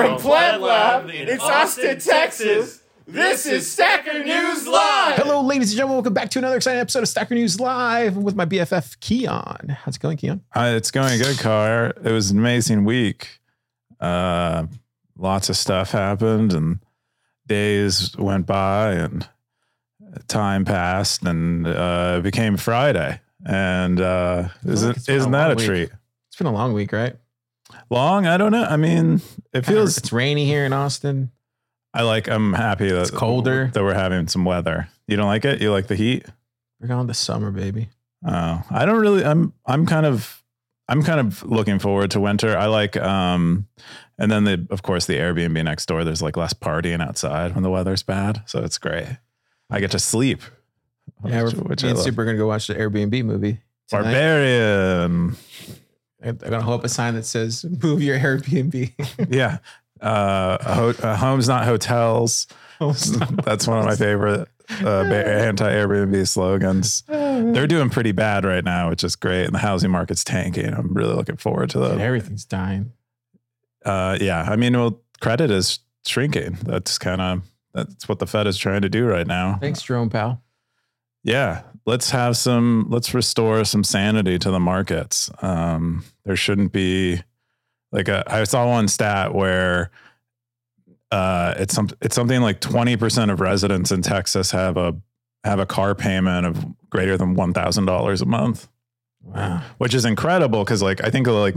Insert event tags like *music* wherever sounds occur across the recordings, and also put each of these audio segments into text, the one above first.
From Pleb Lab in Austin, Texas, this is Stacker News Live. Hello, ladies and gentlemen. Welcome back to another exciting episode of Stacker News Live with my BFF Keyan. How's it going, Keyan? Uh, it's going good, Car. It was an amazing week. Uh, lots of stuff happened, and days went by, and time passed, and uh, it became Friday. And uh, isn't it's been a isn't that a week. treat? It's been a long week, right? Long? I don't know. I mean, it feels. it's rainy here in Austin. I like. I'm happy that It's colder. that we're having some weather. You don't like it? You like the heat? We're going to summer, baby. Oh, I don't really. I'm. I'm kind of. I'm kind of looking forward to winter. I like. Um, and then the of course the Airbnb next door. There's like less partying outside when the weather's bad, so it's great. I get to sleep. Yeah, which, we're, which me I and love. Super are gonna go watch the Airbnb movie. tonight. Barbarian. I'm gonna hold up a sign that says "Move your Airbnb." *laughs* yeah. Uh, a ho- uh, homes not hotels. *laughs* That's one of my favorite uh, *laughs* anti Airbnb slogans. They're doing pretty bad right now, which is great. And the housing market's tanking. I'm really looking forward to that. Everything's dying. Uh, yeah, I mean, well, credit is shrinking. That's kind of that's what the Fed is trying to do right now. Thanks, Jerome Powell. Yeah, let's have some. Let's restore some sanity to the markets. Um, there shouldn't be like a. I saw one stat where uh, it's some. It's something like twenty percent of residents in Texas have a have a car payment of greater than one thousand dollars a month Wow. which is incredible because like I think like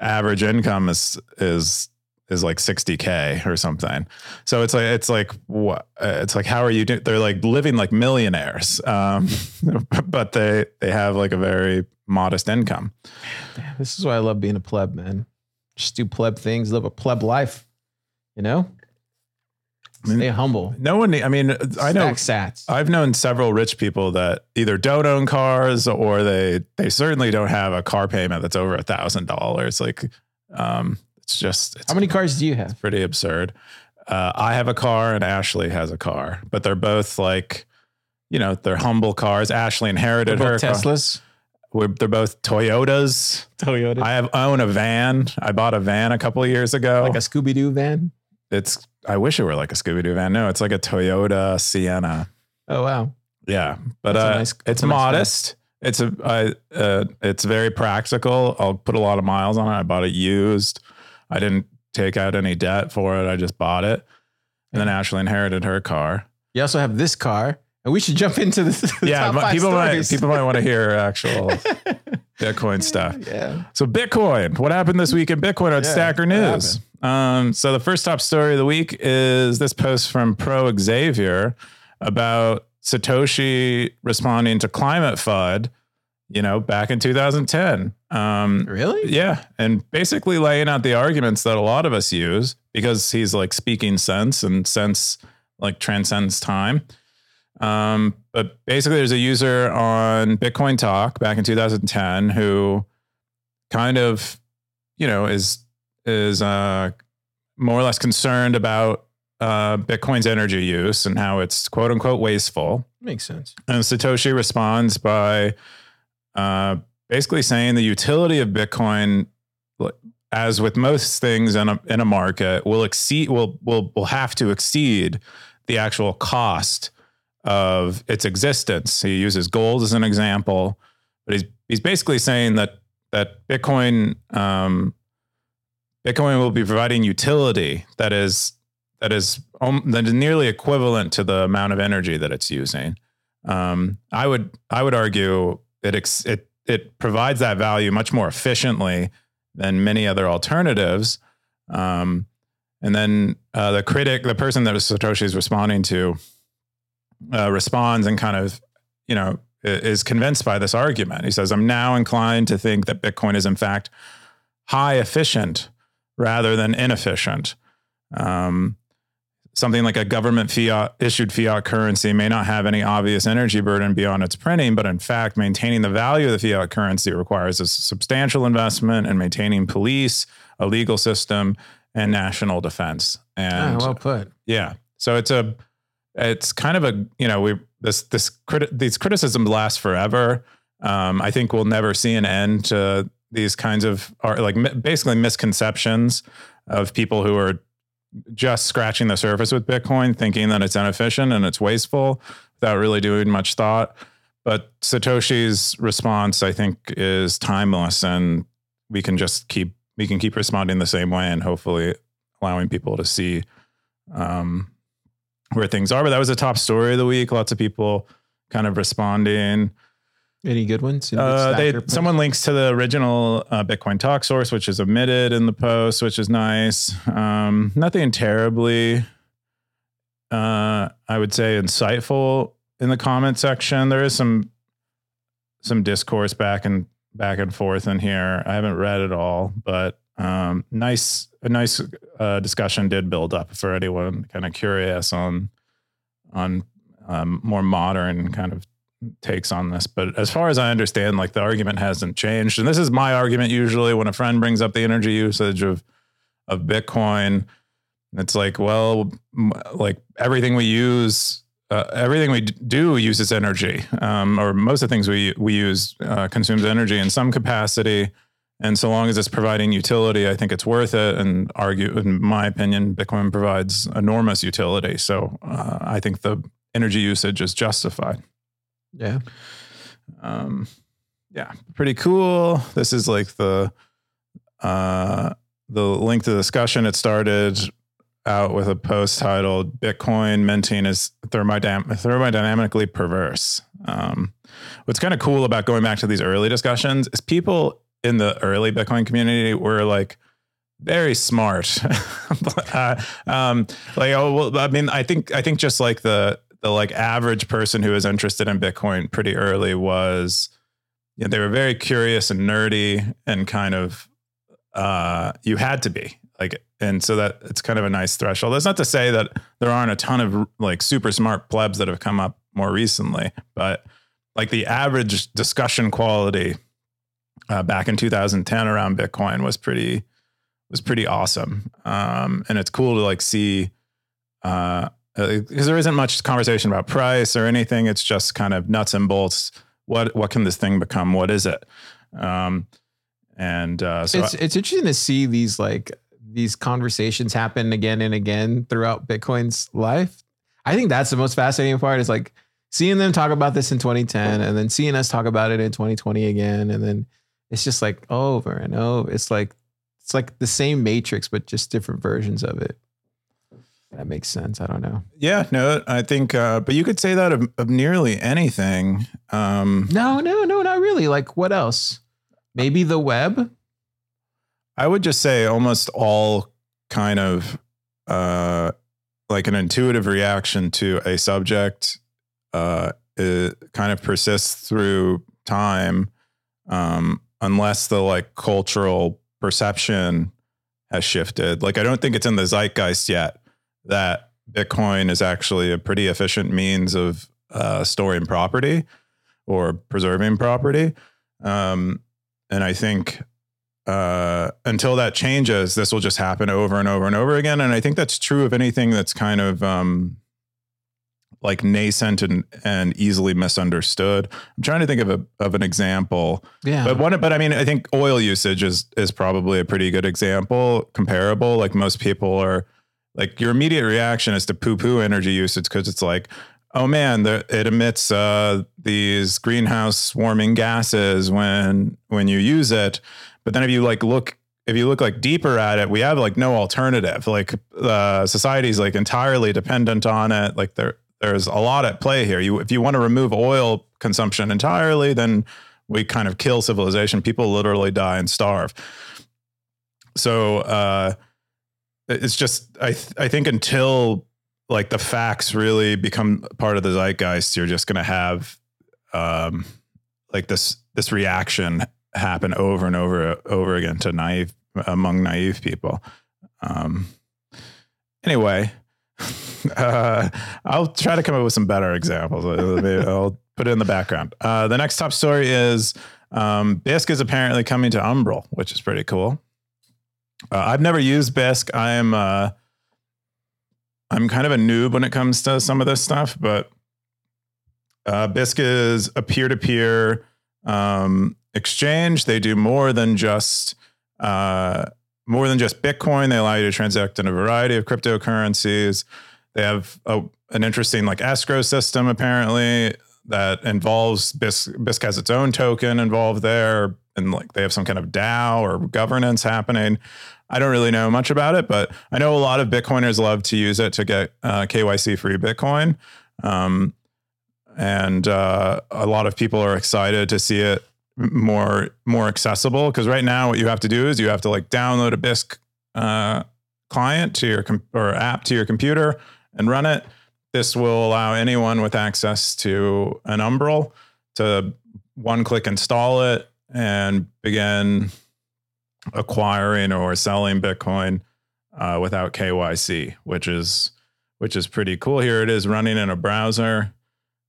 average income is is is like 60k or something. So it's like it's like what it's like how are you doing? They're like living like millionaires, um, *laughs* but they they have like a very modest income. This is why I love being a pleb, man. Just do pleb things, live a pleb life. You know, I mean, stay humble. No one. I mean, I know. Sats. I've known several rich people that either don't own cars or they they certainly don't have a car payment that's over a thousand dollars. Like, um, it's just it's How many cars do you have? pretty absurd. Uh, I have a car and Ashley has a car, but they're both like, you know, they're humble cars. Ashley inherited her Both car. Teslas. We're, they're both Toyotas. Toyota. I have own a van. I bought a van a couple of years ago. like a Scooby Doo van. it's I wish it were like a Scooby Doo van. No, it's like a Toyota Sienna. Oh wow. Yeah, but uh, nice- it's a nice modest. It's a I, uh, it's very practical. I'll put a lot of miles on it. I bought it used. I didn't take out any debt for it. I just bought it, and then Ashley inherited her car. You also have this car, and we should jump into the, *laughs* the yeah, top but five people might stories. people might want to hear actual *laughs* Bitcoin stuff. yeah. So Bitcoin, what happened this week in Bitcoin on Yeah, Stacker News? Um, so the first top story of the week is this post from ProXaviar about Satoshi responding to Climate FUD, you know, back in 2010. Um, Really? yeah, and basically laying out the arguments that a lot of us use because he's like speaking sense and sense like transcends time. Um, but basically, there's a user on Bitcoin Talk back in 2010 who kind of, you know, is is uh, more or less concerned about uh, Bitcoin's energy use and how it's quote unquote wasteful. Makes sense. And Satoshi responds by uh, basically saying the utility of Bitcoin, as with most things in a in a market, will exceed will will will have to exceed the actual cost of its existence. He uses gold as an example, but he's he's basically saying that that Bitcoin um, Bitcoin will be providing utility that is that is um, that is nearly equivalent to the amount of energy that it's using. Um, I would I would argue it ex- it it provides that value much more efficiently than many other alternatives. Um, and then uh, the critic, the person that Satoshi is responding to, uh, responds and kind of you know is convinced by this argument. He says, "I'm now inclined to think that Bitcoin is in fact high efficient rather than inefficient." Um, something like a government fiat issued fiat currency may not have any obvious energy burden beyond its printing, but in fact, maintaining the value of the fiat currency requires a substantial investment in maintaining police, a legal system, and national defense. Ah, And well put. yeah, so it's a, it's kind of a you know we this this criti- these criticisms last forever. Um, I think we'll never see an end to these kinds of are like basically misconceptions of people who are just scratching the surface with Bitcoin, thinking that it's inefficient and it's wasteful without really doing much thought. But Satoshi's response, I think, is timeless, and we can just keep we can keep responding the same way, and hopefully allowing people to see um, where things are. But that was a top story of the week. Lots of people kind of responding. Any good ones? Uh, they someone links to the original uh, Bitcoin talk source, which is omitted in the post, which is nice. Um, nothing terribly, uh, I would say, insightful in the comment section. There is some some discourse back and back and forth in here. I haven't read it all, but um, nice a nice uh, discussion did build up for anyone kind of curious on on um, more modern kind of takes on this. But as far as I understand, like the argument hasn't changed. And this is my argument usually when a friend brings up the energy usage of of Bitcoin. It's like, well, like everything we use, uh, everything we do uses energy, um, or most of the things we we use uh, consumes energy in some capacity. And so long as it's providing utility, I think it's worth it. And argue, in my opinion, Bitcoin provides enormous utility. So uh, I think the energy usage is justified. Yeah. Um, yeah, pretty cool. This is like the uh, the link to the discussion. It started out with a post titled "Bitcoin minting is thermodynam- thermodynamically perverse." Um, what's kind of cool about going back to these early discussions is people in the early Bitcoin community were like very smart. *laughs* uh, um, like, oh, well, I mean, I think I think just like the the like average person who was interested in Bitcoin pretty early was, you know, they were very curious and nerdy and kind of, uh, you had to be like, and so that it's kind of a nice threshold. That's not to say that there aren't a ton of like super smart plebs that have come up more recently, but like the average discussion quality uh, back in 2010 around Bitcoin was pretty was pretty awesome. Um, and it's cool to like see uh, because uh, there isn't much conversation about price or anything. It's just kind of nuts and bolts. What what can this thing become? What is it? Um, and uh, so it's I, it's interesting to see these like these conversations happen again and again throughout Bitcoin's life. I think that's the most fascinating part. Is like seeing them talk about this in 2010 and then seeing us talk about it in 2020 again, and then it's just like over and over. It's like it's like the same matrix but just different versions of it that makes sense. I don't know. Yeah, no, I think, uh, but you could say that of, of nearly anything. Um, no, no, no, not really. Like what else? Maybe the web. I would just say almost all kind of uh, like an intuitive reaction to a subject uh, kind of persists through time, um, unless the like cultural perception has shifted. Like I don't think it's in the zeitgeist yet that Bitcoin is actually a pretty efficient means of uh, storing property or preserving property. Um, and I think uh, until that changes, this will just happen over and over and over again. And I think that's true of anything that's kind of um, like nascent and, and easily misunderstood. I'm trying to think of a of an example. Yeah. But one but I mean I think oil usage is is probably a pretty good example, comparable. Like most people are like your immediate reaction is to poo poo energy usage because it's like, oh man, the, it emits uh, these greenhouse warming gases when when you use it. But then if you like look if you look like deeper at it, we have like no alternative. Like uh, society's like entirely dependent on it. Like there there's a lot at play here. You if you want to remove oil consumption entirely, then we kind of kill civilization. People literally die and starve. So uh, it's just I th- I think until like the facts really become part of the zeitgeist, you're just gonna have um like this this reaction happen over and over over again to naive among naive people. Um anyway, *laughs* uh, I'll try to come up with some better examples. I'll put it in the background. Uh, the next top story is um, Bisq is apparently coming to Umbrel, which is pretty cool. Uh, I've never used Bisq. I am uh, I'm kind of a noob when it comes to some of this stuff, but uh, is a peer-to-peer um, exchange. They do more than just uh, more than just Bitcoin. They allow you to transact in a variety of cryptocurrencies. They have a, an interesting like escrow system apparently that involves Bisq. Bisq has its own token involved there, and like they have some kind of DAO or governance happening. I don't really know much about it, but I know a lot of Bitcoiners love to use it to get uh, KYC free Bitcoin. Um, and uh, a lot of people are excited to see it more more accessible because right now what you have to do is you have to like download a Bisq uh, client to your com- or app to your computer and run it. This will allow anyone with access to an Umbrel to one click install it and begin acquiring or selling Bitcoin uh, without KYC, which is which is pretty cool. Here it is running in a browser,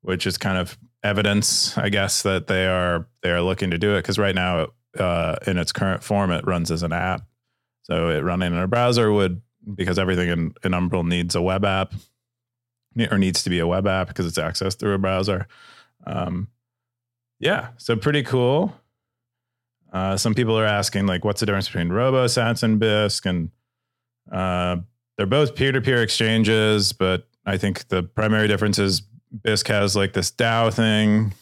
which is kind of evidence, I guess, that they are they are looking to do it. Because right now, uh, in its current form, it runs as an app. So it running in a browser would because everything in, in Umbrel needs a web app or needs to be a web app because it's accessed through a browser. Um, yeah, so pretty cool. Uh, some people are asking, like, what's the difference between RoboSats and Bisq? And uh, they're both peer to peer exchanges, but I think the primary difference is Bisq has like this DAO thing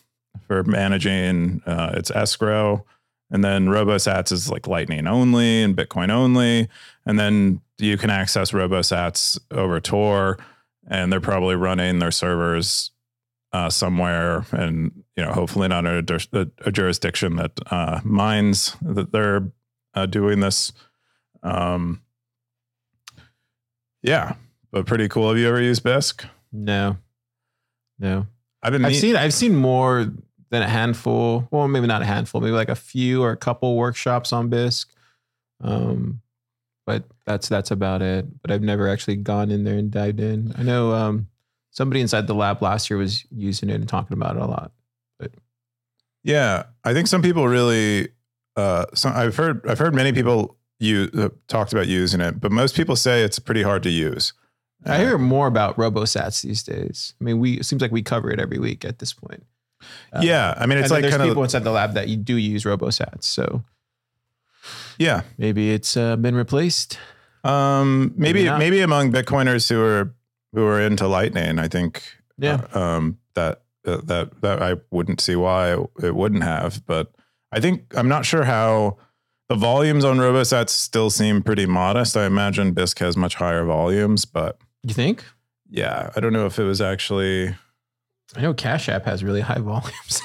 for managing uh, its escrow. And then RoboSats is like Lightning only and Bitcoin only. And then you can access RoboSats over Tor, and they're probably running their servers uh, somewhere, and you know, hopefully not a, a, jurisdiction that uh, mines that they're uh, doing this. Um, yeah, but pretty cool. Have you ever used Bisq? No, no. I've been. I've seen I've seen more than a handful. Well, maybe not a handful. Maybe like a few or a couple workshops on Bisq. Um, but that's that's about it. But I've never actually gone in there and dived in. I know um, somebody inside the lab last year was using it and talking about it a lot. Yeah, I think some people really. Uh, some, I've heard I've heard many people you uh, talked about using it, but most people say it's pretty hard to use. I hear more about RoboSats these days. I mean, we it seems like we cover it every week at this point. Uh, yeah, I mean it's like there's people of inside the lab that you do use RoboSats. So yeah. maybe it's uh, been replaced. Um, maybe Maybe maybe, among Bitcoiners who are who are into Lightning, I think Yeah. uh, um, that uh, that that I wouldn't see why it wouldn't have, but I think I'm not sure how the volumes on RoboSats still seem pretty modest. I imagine Bisq has much higher volumes, but You think? yeah, I don't know if it was actually I know Cash App has really high *laughs* volumes.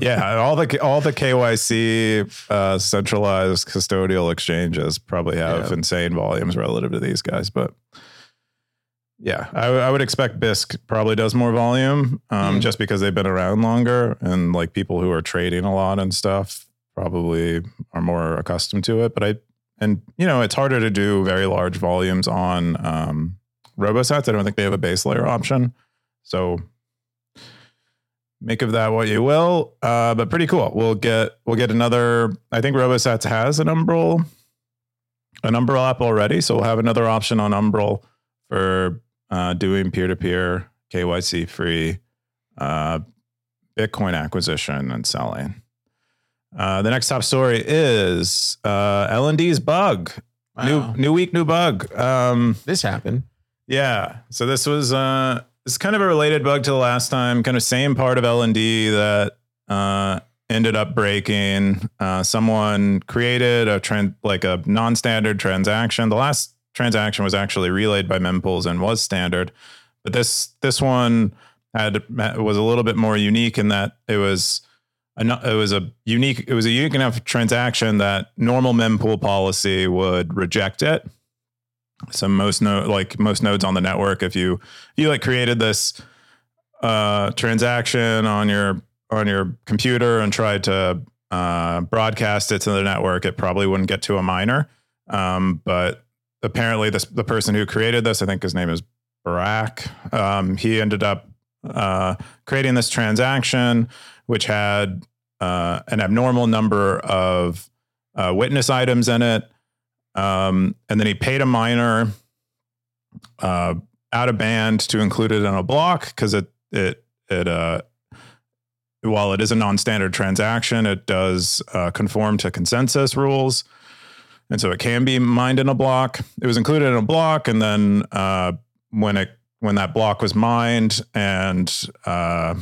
yeah all the all the KYC uh, centralized custodial exchanges probably have Yeah. insane volumes relative to these guys, but yeah, I would expect Bisq probably does more volume um, Mm. just because they've been around longer and like people who are trading a lot and stuff probably are more accustomed to it. But I and you know it's harder to do very large volumes on um, RoboSats. I don't think they have a base layer option, so make of that what you will. Uh, but pretty cool. We'll get we'll get another. I think RoboSats has an Umbrel, an Umbrel app already, so we'll have another option on Umbrel for uh, doing peer to peer KYC free uh, Bitcoin acquisition and selling. Uh, the next top story is uh, LND's bug. Wow. New new week, new bug. Um, this happened. yeah. So this was uh is kind of a related bug to the last time, kind of same part of LND that uh ended up breaking. Uh someone created a trend like a non-standard transaction. The last transaction was actually relayed by mempools and was standard. But this this one had was a little bit more unique in that it was it was a unique it was a unique enough transaction that normal mempool policy would reject it so most like most nodes on the network if you you like created this uh transaction on your on your computer and tried to uh broadcast it to the network it probably wouldn't get to a miner um but apparently this the person who created this i think his name is Burak um he ended up uh creating this transaction which had uh an abnormal number of uh, witness items in it um, and then he paid a miner uh, out of band to include it in a block because it it it uh, while it is a non-standard transaction, it does uh, conform to consensus rules. and so it can be mined in a block. It was included in a block, and then uh, when it when that block was mined and uh,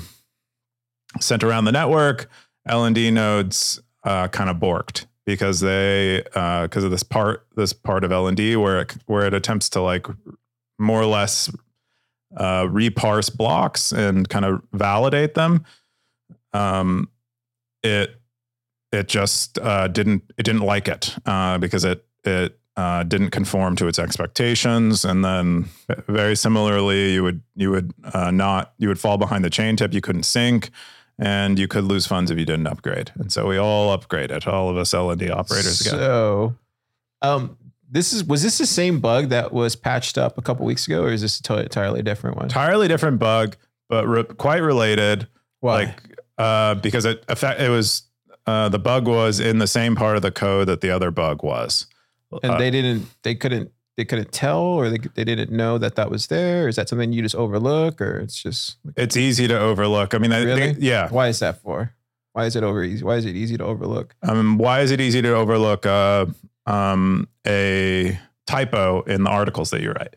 sent around the network, LND nodes uh, kind of borked because they because of this part this part of LND where it where it attempts to like more or less uh, reparse blocks and kind of validate them. Um, it it just uh, didn't it didn't like it uh, because it it uh, didn't conform to its expectations, and then very similarly, you would you would uh, not you would fall behind the chain tip. You couldn't sync, and you could lose funds if you didn't upgrade. And so we all upgraded. All of us LND operators got. So, um, this is was this the same bug that was patched up a couple weeks ago, or is this a entirely different one? entirely different bug, but re- quite related. Why? Like uh, because it affect it was uh, the bug was in the same part of the code that the other bug was. and Uh, they didn't, they couldn't, they couldn't tell, or they they didn't know that that was there. Is that something you just overlook, or it's just it's easy to overlook. I mean, I Really? think, yeah. why is that for? Why is it over easy? Why is it easy to overlook? Um, why is it easy to overlook uh, um, a typo in the articles that you write?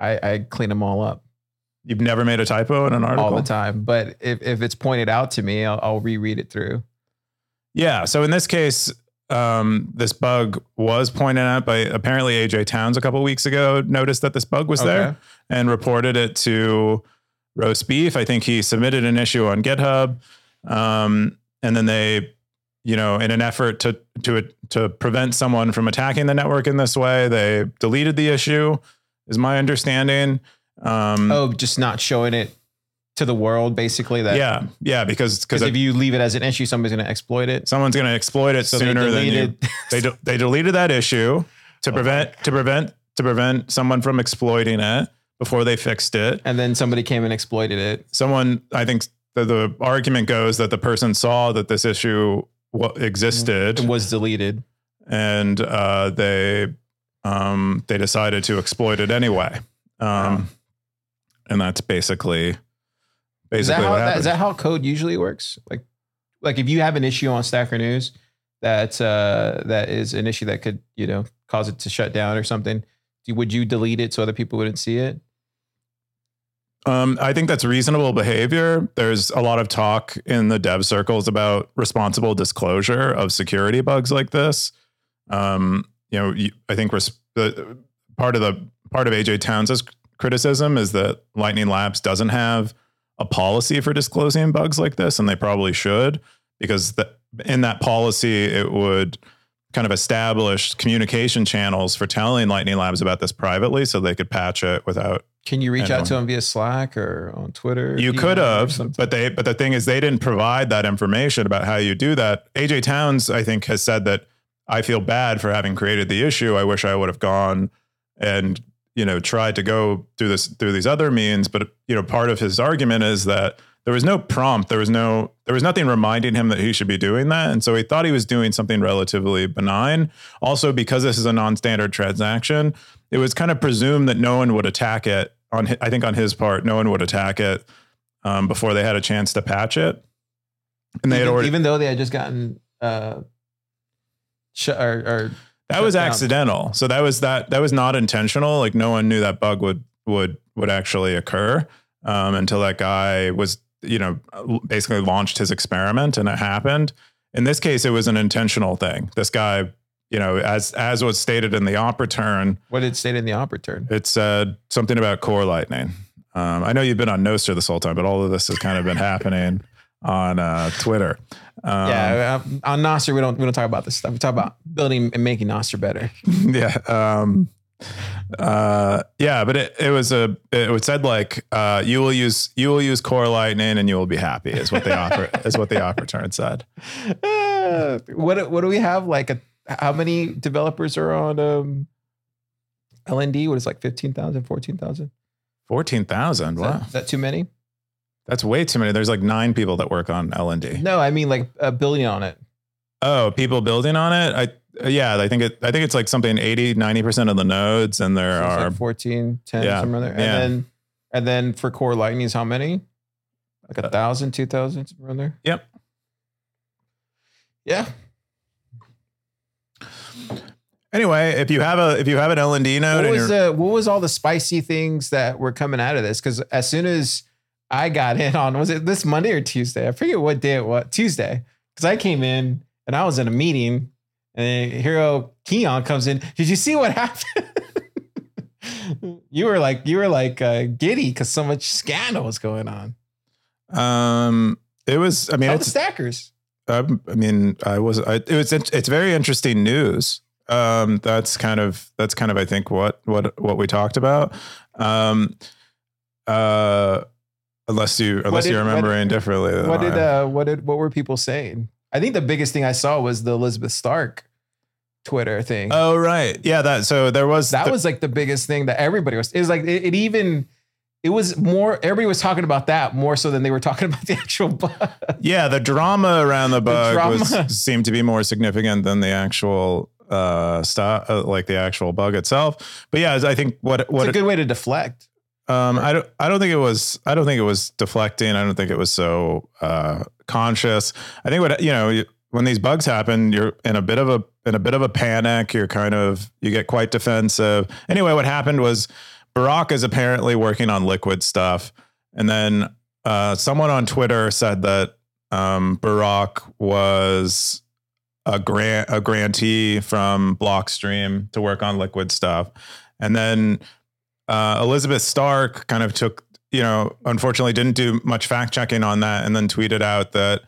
I, I clean them all up You've never made a typo in an article all the time. But if, if it's pointed out to me, I'll, I'll reread it through. Yeah. So in this case, um, this bug was pointed out by apparently AJ Towns a couple weeks ago. Noticed that this bug was there and reported it to roasbeef. I think he submitted an issue on GitHub, um, and then they, you know, in an effort to to to prevent someone from attacking the network in this way, they deleted the issue. Is my understanding. Um, Oh, just not showing it to the world, basically. That yeah, yeah, because Because if you leave it as an issue, somebody's going to exploit it. someone's going to exploit it So they sooner than you. *laughs* they de- they deleted that issue to prevent to prevent to prevent someone from exploiting it before they fixed it. and then somebody came and exploited it. Someone, I think the, the argument goes that the person saw that this issue existed, It was deleted. and uh, they um, they decided to exploit it anyway. Um, Wow. And that's basically Is that, basically how, that, that how code usually works? Like, like if you have an issue on Stacker News that uh, that is an issue that could you know cause it to shut down or something, do, would you delete it so other people wouldn't see it? Um, I think that's reasonable behavior. There's a lot of talk in the dev circles about responsible disclosure of security bugs like this. Um, you know, you, I think res- the part of the part of AJ Towns' criticism is that Lightning Labs doesn't have a policy for disclosing bugs like this, and they probably should because the, in that policy it would kind of establish communication channels for telling Lightning Labs about this privately, so they could patch it without Can you reach I out to them via Slack or on Twitter? you could have, but they but the thing is they didn't provide that information about how you do that. AJ Towns, I think, has said that I feel bad for having created the issue. I wish I would have gone and you know tried to go through this through these other means. But you know, part of his argument is that there was no prompt, there was no there was nothing reminding him that he should be doing that, and so he thought he was doing something relatively benign. Also, because this is a non-standard transaction, it was kind of presumed that no one would attack it. On I think on his part, no one would attack it um, before they had a chance to patch it, and they had even, already. even though they had just gotten uh, sh- or, or that was down. accidental. So that was that that was not intentional. Like no one knew that bug would would would actually occur um, until that guy was you know basically launched his experiment and it happened. In this case, it was an intentional thing. This guy, you know, as as was stated in the op return, what did it state in the op return? it said something about core lightning. Um, I know you've been on Nostr this whole time, but all of this has kind of been happening on uh, Twitter. Um, yeah, uh, on Nostr we don't we don't talk about this stuff. We talk about building and making Nostr better. *laughs* yeah um uh yeah but it, it was a it said like uh you will use you will use core lightning and you will be happy is what they offer is what the op return said Uh, *laughs* what what do we have? Like a how many developers are on um, LND? What is it, like 15,000, 14,000? 14,000 Is, wow that- is that too many? That's way too many there's like nine people that work on LND No, I mean like a billion on it. oh people building on it I yeah I think it I think it's like something 80 90% of the nodes and there So are like 14, 10, Yeah, somewhere there. And yeah. then and then for core lightnings, how many? Like a Uh, thousand, two thousand, somewhere in there. Yep. Yeah. Anyway, if you have a if you have an LND node, what and was the what was all the spicy things that were coming out of this? Because as soon as I got in on was it this Monday or Tuesday? I forget what day it was. Tuesday, because I came in and I was in a meeting, and Hero Keyan comes in. Did you see what *laughs* happened? you were like you were like uh, giddy because so much scandal was going on. um, it was. I mean, the it's. stackers. Um, I mean, I was. I, it was. It's very interesting news. Um, that's kind of. That's kind of. I think what what what we talked about. Um, uh, unless you unless did- you're what- remembering differently. than What did uh what did what were people saying? I think the biggest thing I saw was the Elizabeth Stark Twitter thing. Oh right, yeah. That so there was that the- was like the biggest thing that everybody was. It was like it, it even. It was more. Everybody was talking about that more so than they were talking *laughs* about the actual bug. Yeah, the drama around the bug drama. was seemed to be more significant than the actual uh stuff, uh, like the actual bug itself. But yeah, I think what It's what a good way to deflect. Um I don't I don't think it was I don't think it was deflecting. I don't think it was so uh conscious. I think what you know when these bugs happen, you're in a bit of a in a bit of a panic. You're kind of you get quite defensive. Anyway, what happened was Burak is apparently working on liquid stuff, and then uh, someone on Twitter said that um, Burak was a grant a grantee from Blockstream to work on liquid stuff, and then uh, Elizabeth Stark kind of took you know unfortunately didn't do much fact checking on that, and then tweeted out that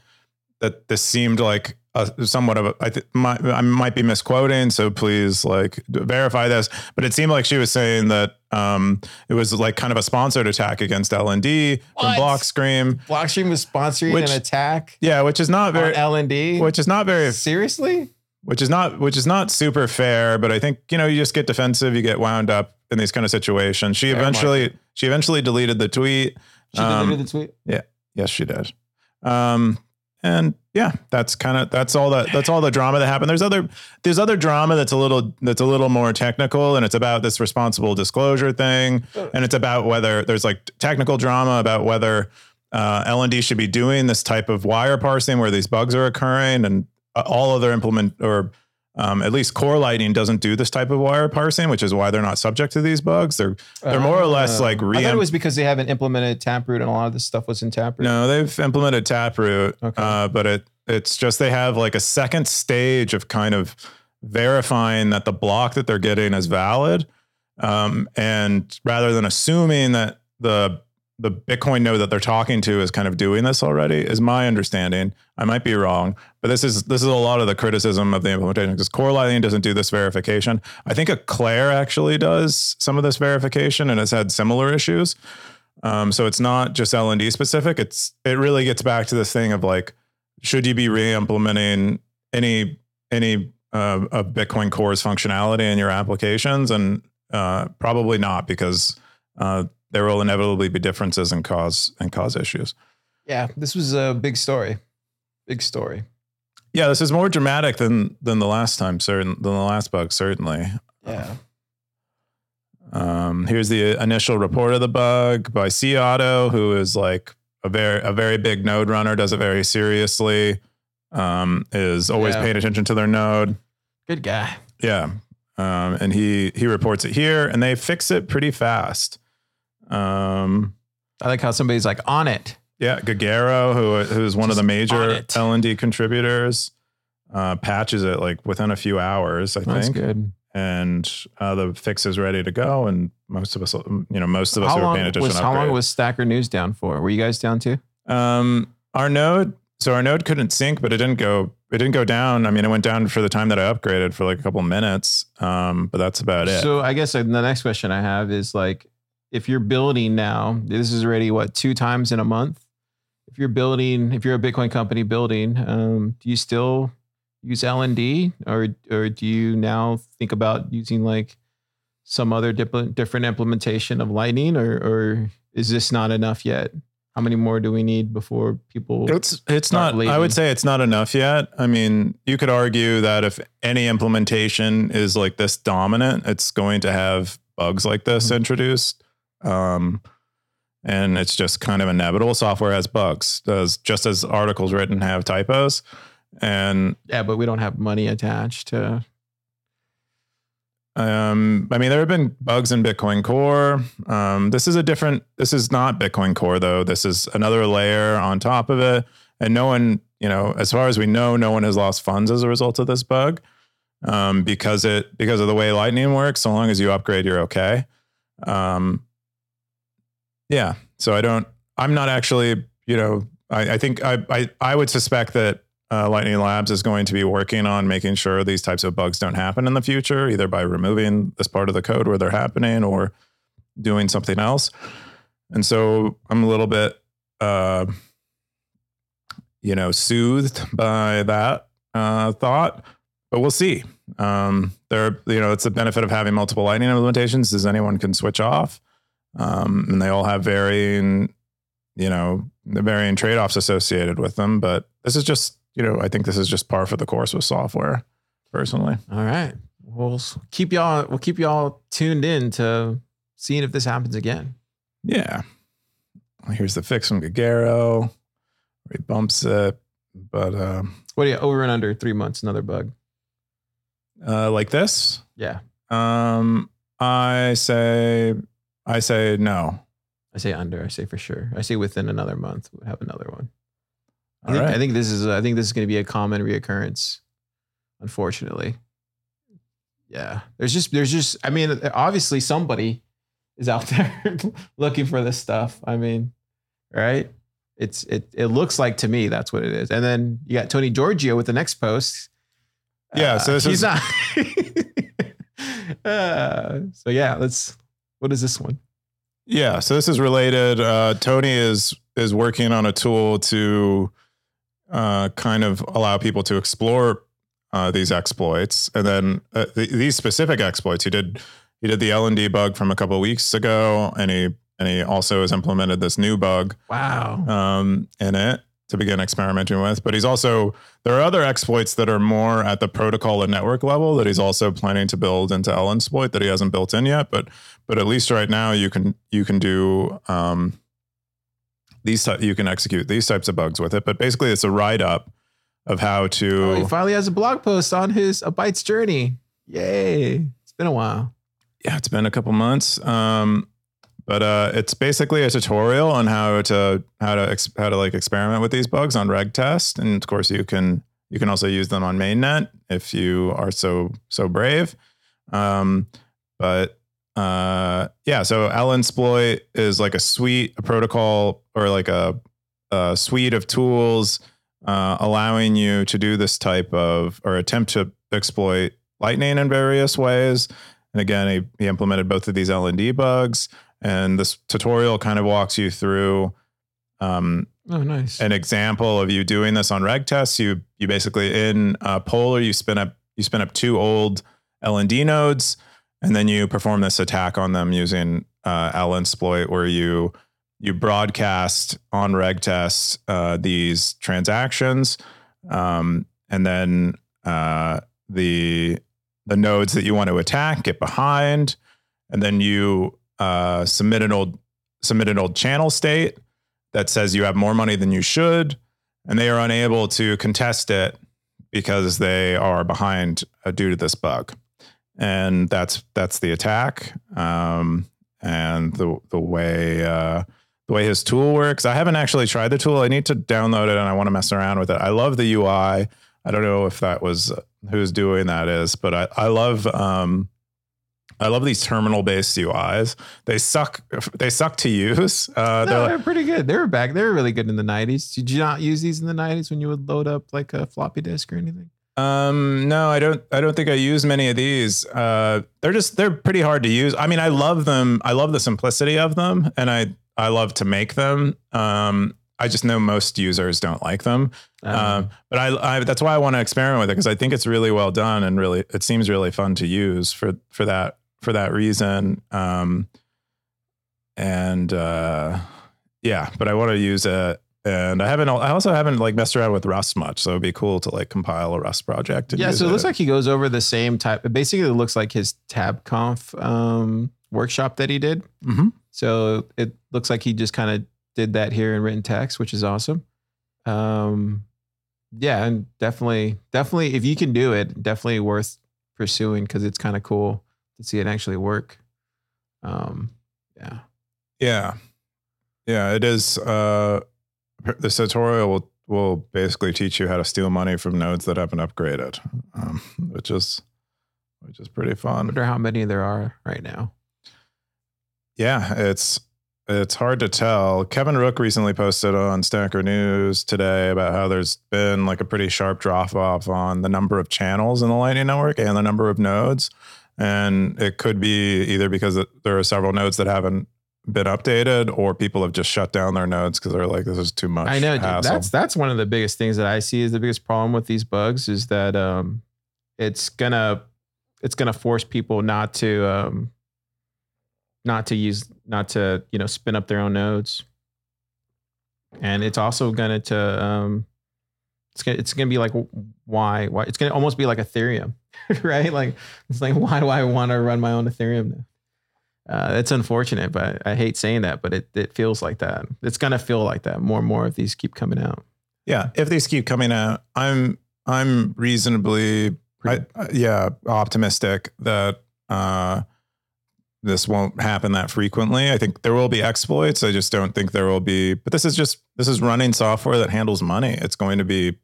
that this seemed like a, somewhat of a I, th- might, I might be misquoting, so please like verify this. But it seemed like she was saying that um, it was like kind of a sponsored attack against LND from What? Blockstream. Blockstream was sponsoring Which- an attack Yeah, which is not very, LND. which is not very, Seriously, which is not, which is not super fair. But I think you know you just get defensive, you get wound up in these kind of situations. She Fair eventually, she eventually deleted the tweet. she Um, deleted the tweet. Yeah. Yes, she did. Um, and yeah, that's kind of that's all that that's all the drama that happened. There's other there's other drama that's a little that's a little more technical, and it's about this responsible disclosure thing, and it's about whether there's like technical drama about whether uh, LND should be doing this type of wire parsing where these bugs are occurring, and uh, all other implement or um, at least Core Lightning doesn't do this type of wire parsing, which is why they're not subject to these bugs. They're they're more or less Uh, like re I thought it was because they haven't implemented Taproot and a lot of this stuff was in Taproot. No, they've implemented Taproot, Okay. uh, but it it's just they have like a second stage of kind of verifying that the block that they're getting is valid, um, and rather than assuming that the the Bitcoin node that they're talking to is kind of doing this already, is my understanding. I might be wrong, but this is this is a lot of the criticism of the implementation because Core Lightning doesn't do this verification. I think Eclair actually does some of this verification and has had similar issues. Um, so it's not just LND specific. It's it really gets back to this thing of like, should you be re-implementing any any uh, of Bitcoin Core's functionality in your applications? And uh, probably not because uh, there will inevitably be differences and cause and cause issues. Yeah, this was a big story. Big story. Yeah, this is more dramatic than than the last time, certain than the last bug, certainly. Yeah. Um, here's the initial report of the bug by C-Otto, who is like a very a very big node runner, does it very seriously, um, is always Yeah. paying attention to their node. Good guy. Yeah, um, and he he reports it here, and they fix it pretty fast. Um, I like how somebody's like on it. yeah, guggero, who who's one of the Just major it. LND contributors, uh, patches it like within a few hours, I That's think, good. and uh, the fix is ready to go. And most of us, you know, most of us How who are paying attention. was, how long was Stacker News down for? Were you guys down too? Um, our node, so our node couldn't sync, but it didn't go. It didn't go down. I mean, it went down for the time that I upgraded for like a couple minutes. Um, but that's about it. So I guess the next question I have is like, if you're building now, this is already what two times in a month. If you're building, if you're a Bitcoin company building, um, do you still use LND, or or do you now think about using like some other dip- different implementation of Lightning, or or is this not enough yet? How many more do we need before people? It's it's not. I would say it's not enough yet. I mean, you could argue that if any implementation is like this dominant, it's going to have bugs like this Mhm. introduced. Um, and it's just kind of inevitable. Software has bugs, does just as articles written have typos. And Yeah, but we don't have money attached to. Um, I mean, there have been bugs in Bitcoin Core. Um, this is a different. This is not Bitcoin Core though. This is another layer on top of it, and no one, you know, as far as we know, no one has lost funds as a result of this bug, um, because it because of the way Lightning works. So long as you upgrade, you're okay. Um, yeah. So I don't. I'm not actually. You know, I, I think I, I I would suspect that uh, Lightning Labs is going to be working on making sure these types of bugs don't happen in the future, either by removing this part of the code where they're happening or doing something else. And so I'm a little bit, uh, you know, soothed by that uh, thought, but we'll see. Um, there, you know, it's the benefit of having multiple Lightning implementations is anyone can switch off, um, and they all have varying, you know, the varying trade offs associated with them. But this is just you know, I think this is just par for the course with software, personally. All right. We'll keep y'all we'll keep y'all tuned in to seeing if this happens again. Yeah. Here's the fix from guggero. He bumps it. But uh what do you over and under three months, another bug? Uh like this? Yeah. Um I say I say no. I say under. I say for sure. I say within another month we'll have another one. I think, right. I think this is I think this is going to be a common reoccurrence, unfortunately. Yeah, there's just there's just I mean obviously somebody is out *laughs* there looking for this stuff. I mean, right? It's it it looks like to me that's what it is. And then you got Tony Giorgio with the next post. Yeah, uh, so this he's is not. *laughs* uh, so yeah, let's. What is this one? Yeah, so this is related. Uh, Tony is is working on a tool to uh, kind of allow people to explore uh, these exploits, and then uh, th- these specific exploits. He did he did the LND bug from a couple of weeks ago, and he and he also has implemented this new bug. Wow. Um, in it to begin experimenting with, but he's also there are other exploits that are more at the protocol and network level that he's also planning to build into LNsploit that he hasn't built in yet. But but at least right now you can you can do um, these you can execute these types of bugs with it. But basically, it's a write up of how to. Oh, he finally has a blog post on his a bytes journey. Yay! It's been a while. Yeah, it's been a couple months. Um, but uh, it's basically a tutorial on how to how to ex- how to like experiment with these bugs on regtest, and of course you can you can also use them on mainnet if you are so so brave. Um, but uh, yeah, so LNsploit is like a suite, a protocol, or like a, a suite of tools uh, allowing you to do this type of or attempt to exploit Lightning in various ways. And again, he, he implemented both of these LND bugs, and this tutorial kind of walks you through. Um, oh, nice. An example of you doing this on regtest. You you basically in uh, Polar you spin up you spin up two old LND nodes and then you perform this attack on them using uh, LNsploit, where you you broadcast on regtest uh, these transactions, um, and then uh, the the nodes that you want to attack get behind, and then you uh, submit an old submit an old channel state that says you have more money than you should, and they are unable to contest it because they are behind uh, due to this bug and that's that's the attack. Um, and the the way uh, the way his tool works. I haven't actually tried the tool. I need to download it and I want to mess around with it. I love the UI. I don't know if that was who's doing that is, but I I love um, I love these terminal based UIs. They suck. They suck to use. Uh, no, they're, they're, pretty good. They were back. They were really good in the '90s. Did you not use these in the '90s when you would load up like a floppy disk or anything? Um, no, I don't. I don't think I use many of these. Uh, they're just they're pretty hard to use. I mean, I love them. I love the simplicity of them, and I I love to make them. Um, I just know most users don't like them. Uh-huh. Um, but I, I that's why I want to experiment with it because I think it's really well done and really it seems really fun to use for for that for that reason. Um, and uh, yeah, but I want to use it and I haven't. I also haven't like messed around with Rust much, so it'd be cool to like compile a Rust project. yeah, so it, it looks like he goes over the same type. Basically, It basically looks like his TabConf um, workshop that he did. Mm-hmm. So it looks like he just kind of did that here in written text, which is awesome. Um, yeah, and definitely, definitely, if you can do it, definitely worth pursuing because it's kind of cool to see it actually work. Um, yeah. Yeah. Yeah, it is. Uh, this tutorial will will basically teach you how to steal money from nodes that haven't upgraded, um, which is which is pretty fun. I fun. wonder how many there are right now. Yeah, it's it's hard to tell. Kevin Rooke recently posted on Stacker News today about how there's been like a pretty sharp drop off on the number of channels in the Lightning Network and the number of nodes. And it could be either because there are several nodes that haven't been updated or people have just shut down their nodes because they're like, this is too much. I know hassle. that's that's one of the biggest things that I see is the biggest problem with these bugs is that um, it's gonna it's gonna force people not to um, not to use not to you know spin up their own nodes, and it's also gonna to um, it's gonna it's gonna be like why why it's gonna almost be like Ethereum, *laughs* right? Like it's like why do I want to run my own Ethereum now? Uh, it's unfortunate, but I hate saying that, but it it feels like that. It's gonna feel like that. More and more of these keep coming out. yeah. If these keep coming out, I'm I'm reasonably I, uh, yeah, optimistic that uh, this won't happen that frequently. I think there will be exploits. I just don't think there will be. But this is just this is running software that handles money. It's going to be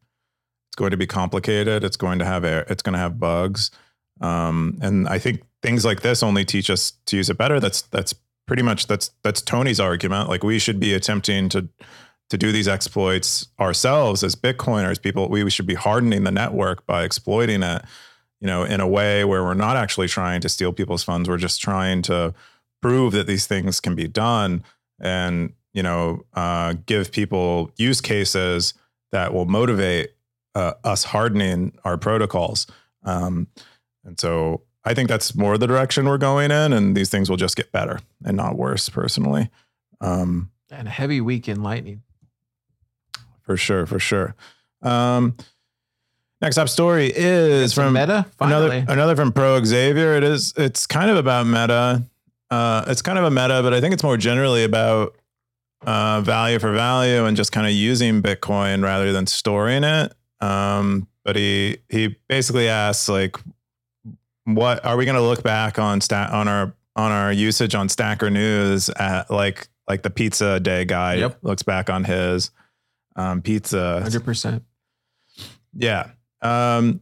it's going to be complicated. It's going to have air, it's going to have bugs. Um, and I think things like this only teach us to use it better. That's that's pretty much that's that's Tony's argument. Like we should be attempting to to do these exploits ourselves as Bitcoiners, people, we should be hardening the network by exploiting it, you know, in a way where we're not actually trying to steal people's funds. We're just trying to prove that these things can be done and, you know, uh, give people use cases that will motivate uh, us hardening our protocols. Um, and so I think that's more the direction we're going in, and these things will just get better and not worse, personally. Um, and a heavy week in Lightning. For sure, for sure. Um, next up story is from Meta. Finally. another another from ProXaviar. It is it's kind of about Meta. Uh, it's kind of a meta, but I think it's more generally about uh, value for value and just kind of using Bitcoin rather than storing it. Um, but he he basically asks like, what are we going to look back on stat on our on our usage on Stacker News at like like the pizza day guy Yep. looks back on his um, pizza Hundred percent. yeah. Um,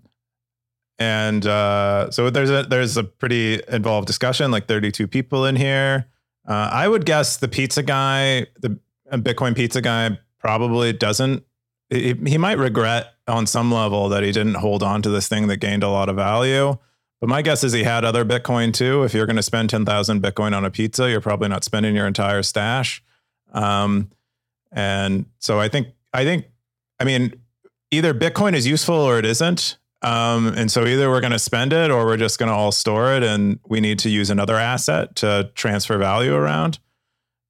and uh, so there's a there's a pretty involved discussion, like 32 people in here. Uh, I would guess the pizza guy, the Bitcoin pizza guy, probably doesn't. He, might regret on some level that he didn't hold on to this thing that gained a lot of value. But my guess is he had other Bitcoin too. If you're going to spend 10,000 Bitcoin on a pizza, you're probably not spending your entire stash. Um, and so I think I think I mean either Bitcoin is useful or it isn't. Um, and so either we're going to spend it or we're just going to all store it, and we need to use another asset to transfer value around.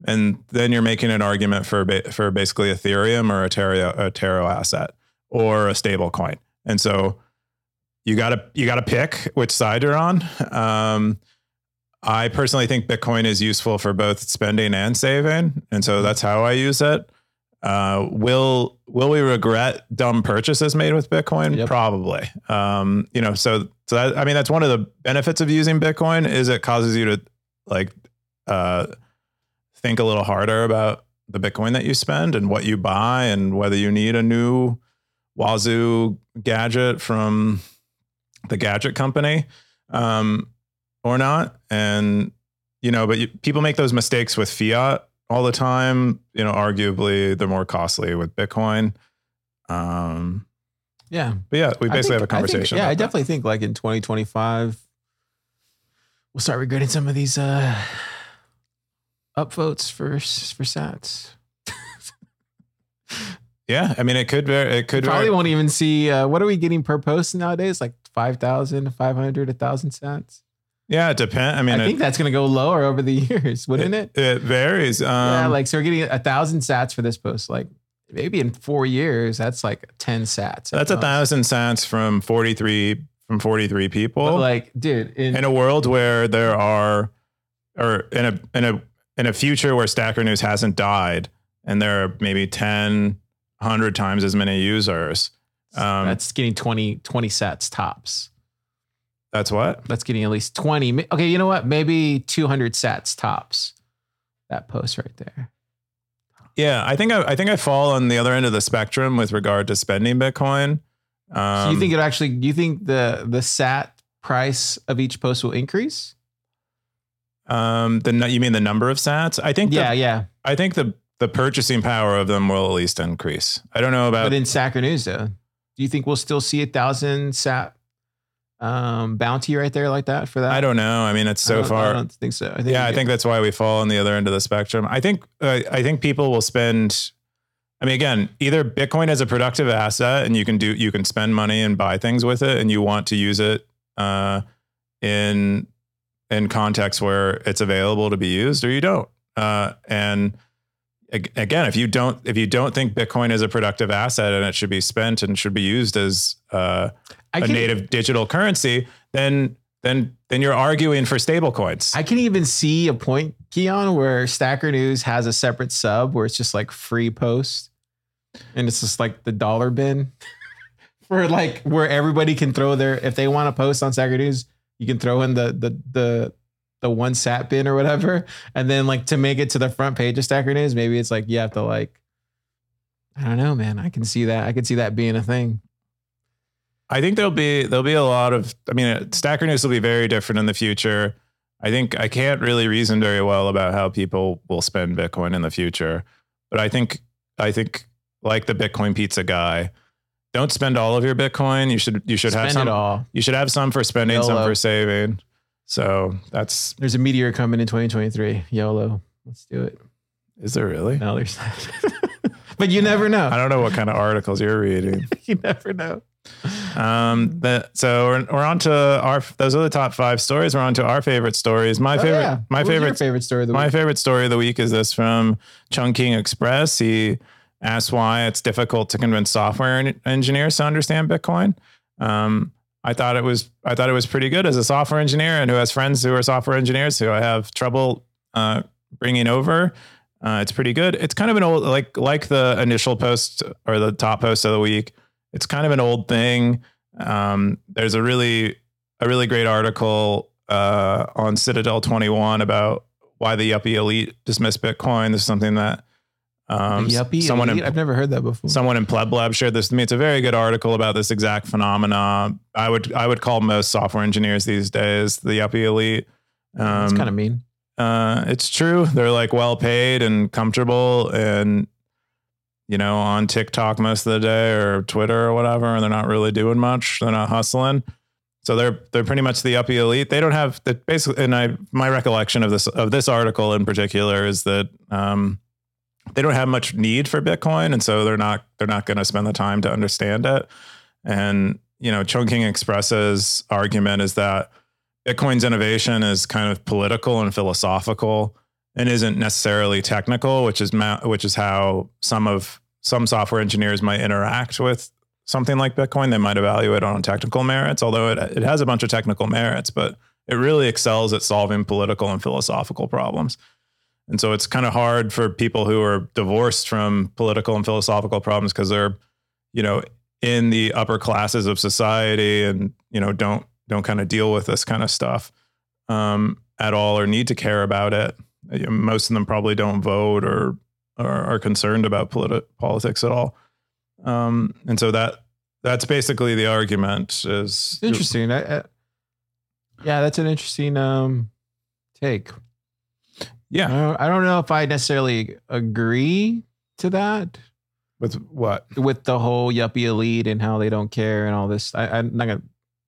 And then you're making an argument for ba- for basically Ethereum or a Taro, a Taro asset or a stable coin. And so you got to you got to pick which side you're on. Um, I personally think Bitcoin is useful for both spending and saving, and so that's how I use it. Uh, will will we regret dumb purchases made with Bitcoin? Yep. Probably. Um, you know, so so that, I mean that's one of the benefits of using Bitcoin is it causes you to like uh, think a little harder about the Bitcoin that you spend and what you buy and whether you need a new Wazoo gadget from the gadget company um, or not. And you know, but you, people make those mistakes with fiat all the time. You know, arguably they're more costly with Bitcoin. Um, Yeah. but yeah, we basically think- have a conversation. I think, yeah, I that. definitely think like in 2025, we'll start regretting some of these uh upvotes for for Sats. Yeah, I mean, it could very, it could Probably very, won't even see uh, what are we getting per post nowadays? Like 5,000, 500, 1,000 Sats. yeah, it depends. I I, mean, it, think that's going to go lower over the *laughs* years, wouldn't it? it varies. Um, yeah, like so we're getting a thousand Sats for this post. Like maybe in four years, that's like 10 Sats. that's a thousand cents from 43 from 43 people. But like, dude, in, in a world where there are or in a in a in a future where stacker news hasn't died and there are maybe 10 100 times as many users um that's getting 20, 20 sats tops. That's what? That's getting at least 20. Okay, you know what? Maybe 200 sats tops. That post right there. Yeah, I think I, I think I fall on the other end of the spectrum with regard to spending Bitcoin. Um, So you think it actually? Do you think the the sat price of each post will increase? Um, the you mean the number of Sats? I think. Yeah, the, yeah. I think the the purchasing power of them will at least increase. I don't know about. But in Stacker News, though, do you think we'll still see a thousand sat um, bounty right there like that for that? I don't know. I mean, it's so don't- far. I don't think so. I think yeah, I think that's why we fall on the other end of the spectrum. I think uh, I think people will spend. I mean, again, either Bitcoin is a productive asset, and you can do you can spend money and buy things with it, and you want to use it uh, in in contexts where it's available to be used, or you don't. Uh, and again, if you don't if you don't think Bitcoin is a productive asset and it should be spent and should be used as uh, a native digital currency, then then then you're arguing for stable coins. I can even see a point, Keyan, where Stacker News has a separate sub where it's just like free post, and it's just like the dollar bin *laughs* for like where everybody can throw their if they want to post on Stacker News, you can throw in the the the the one sat bin or whatever, and then like to make it to the front page of Stacker News, maybe it's like you have to like. I don't know, man. I can see that. I can see that being a thing. I think there'll be there'll be a lot of. I mean, uh, Stacker News will be very different in the future. I think I can't really reason very well about how people will spend Bitcoin in the future, but I think I think like the Bitcoin pizza guy, don't spend all of your Bitcoin. You should you should Spend have some. it all. You should have some for spending, some for saving. So that's There's a meteor coming in 2023. YOLO. Let's do it. is there really? No, there's not. *laughs* but you never know. I don't know what kind of articles you're reading. *laughs* You never know. Um, the, so we're, we're on to our, those are the top five stories. We're on to our favorite stories. My Oh, favorite, yeah. my What favorite, favorite story of the my week. favorite story of the week is this from Chungking Express. He asked why it's difficult to convince software engineers to understand Bitcoin. Um, I thought it was, I thought it was pretty good as a software engineer and who has friends who are software engineers who I have trouble, uh, bringing over. Uh, it's pretty good. It's kind of an old, like, like the initial post or the top post of the week. It's kind of an old thing. Um, there's a really, a really great article uh, on Citadel 21 about why the yuppie elite dismiss Bitcoin. This is something that um, yuppie someone elite? in, I've never heard that before. someone in Pleb Lab shared this to me. It's a very good article about this exact phenomena. I would I would call most software engineers these days the yuppie elite. Um, it's kind of mean. uh, it's true. They're like well paid and comfortable and you know, on TikTok most of the day or Twitter or whatever, and they're not really doing much. They're not hustling. So they're they're pretty much the uppy elite. They don't have the basically and I my recollection of this of this article in particular is that um they don't have much need for Bitcoin, and so they're not they're not going to spend the time to understand it. And you know, Chungking Express's argument is that Bitcoin's innovation is kind of political and philosophical and isn't necessarily technical, which is ma- which is how some of some software engineers might interact with something like Bitcoin. They might evaluate on technical merits, although it it has a bunch of technical merits, but it really excels at solving political and philosophical problems. And so it's kind of hard for people who are divorced from political and philosophical problems because they're, you know, in the upper classes of society and, you know, don't don't kind of deal with this kind of stuff um, at all or need to care about it. Most of them probably don't vote or or are concerned about politi- politics at all. Um, and so that that's basically the argument is Interesting. I, I, yeah, that's an interesting um, take. I yeah don't, I don't know if I necessarily agree to that with what with the whole yuppie elite and how they don't care and all this. I, I'm not gonna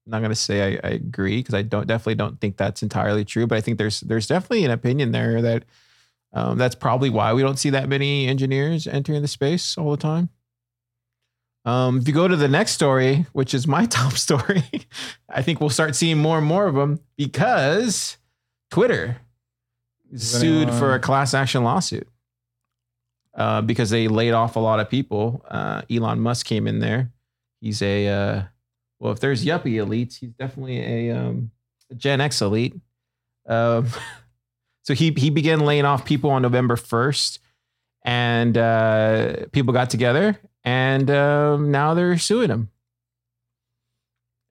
not gonna say I, I agree because I don't definitely don't think that's entirely true. But I think there's there's definitely an opinion there that um, that's probably why we don't see that many engineers entering the space all the time. Um, if you go to the next story, which is my *laughs* top story, I think we'll start seeing more and more of them because Twitter sued for a class action lawsuit uh, because they laid off a lot of people. Uh, Elon Musk came in there. He's a uh, well, if there's yuppie elites, he's definitely a, um, a Gen X elite. Um, *laughs* so he he began laying off people on November first, and uh, people got together, and um, now they're suing him.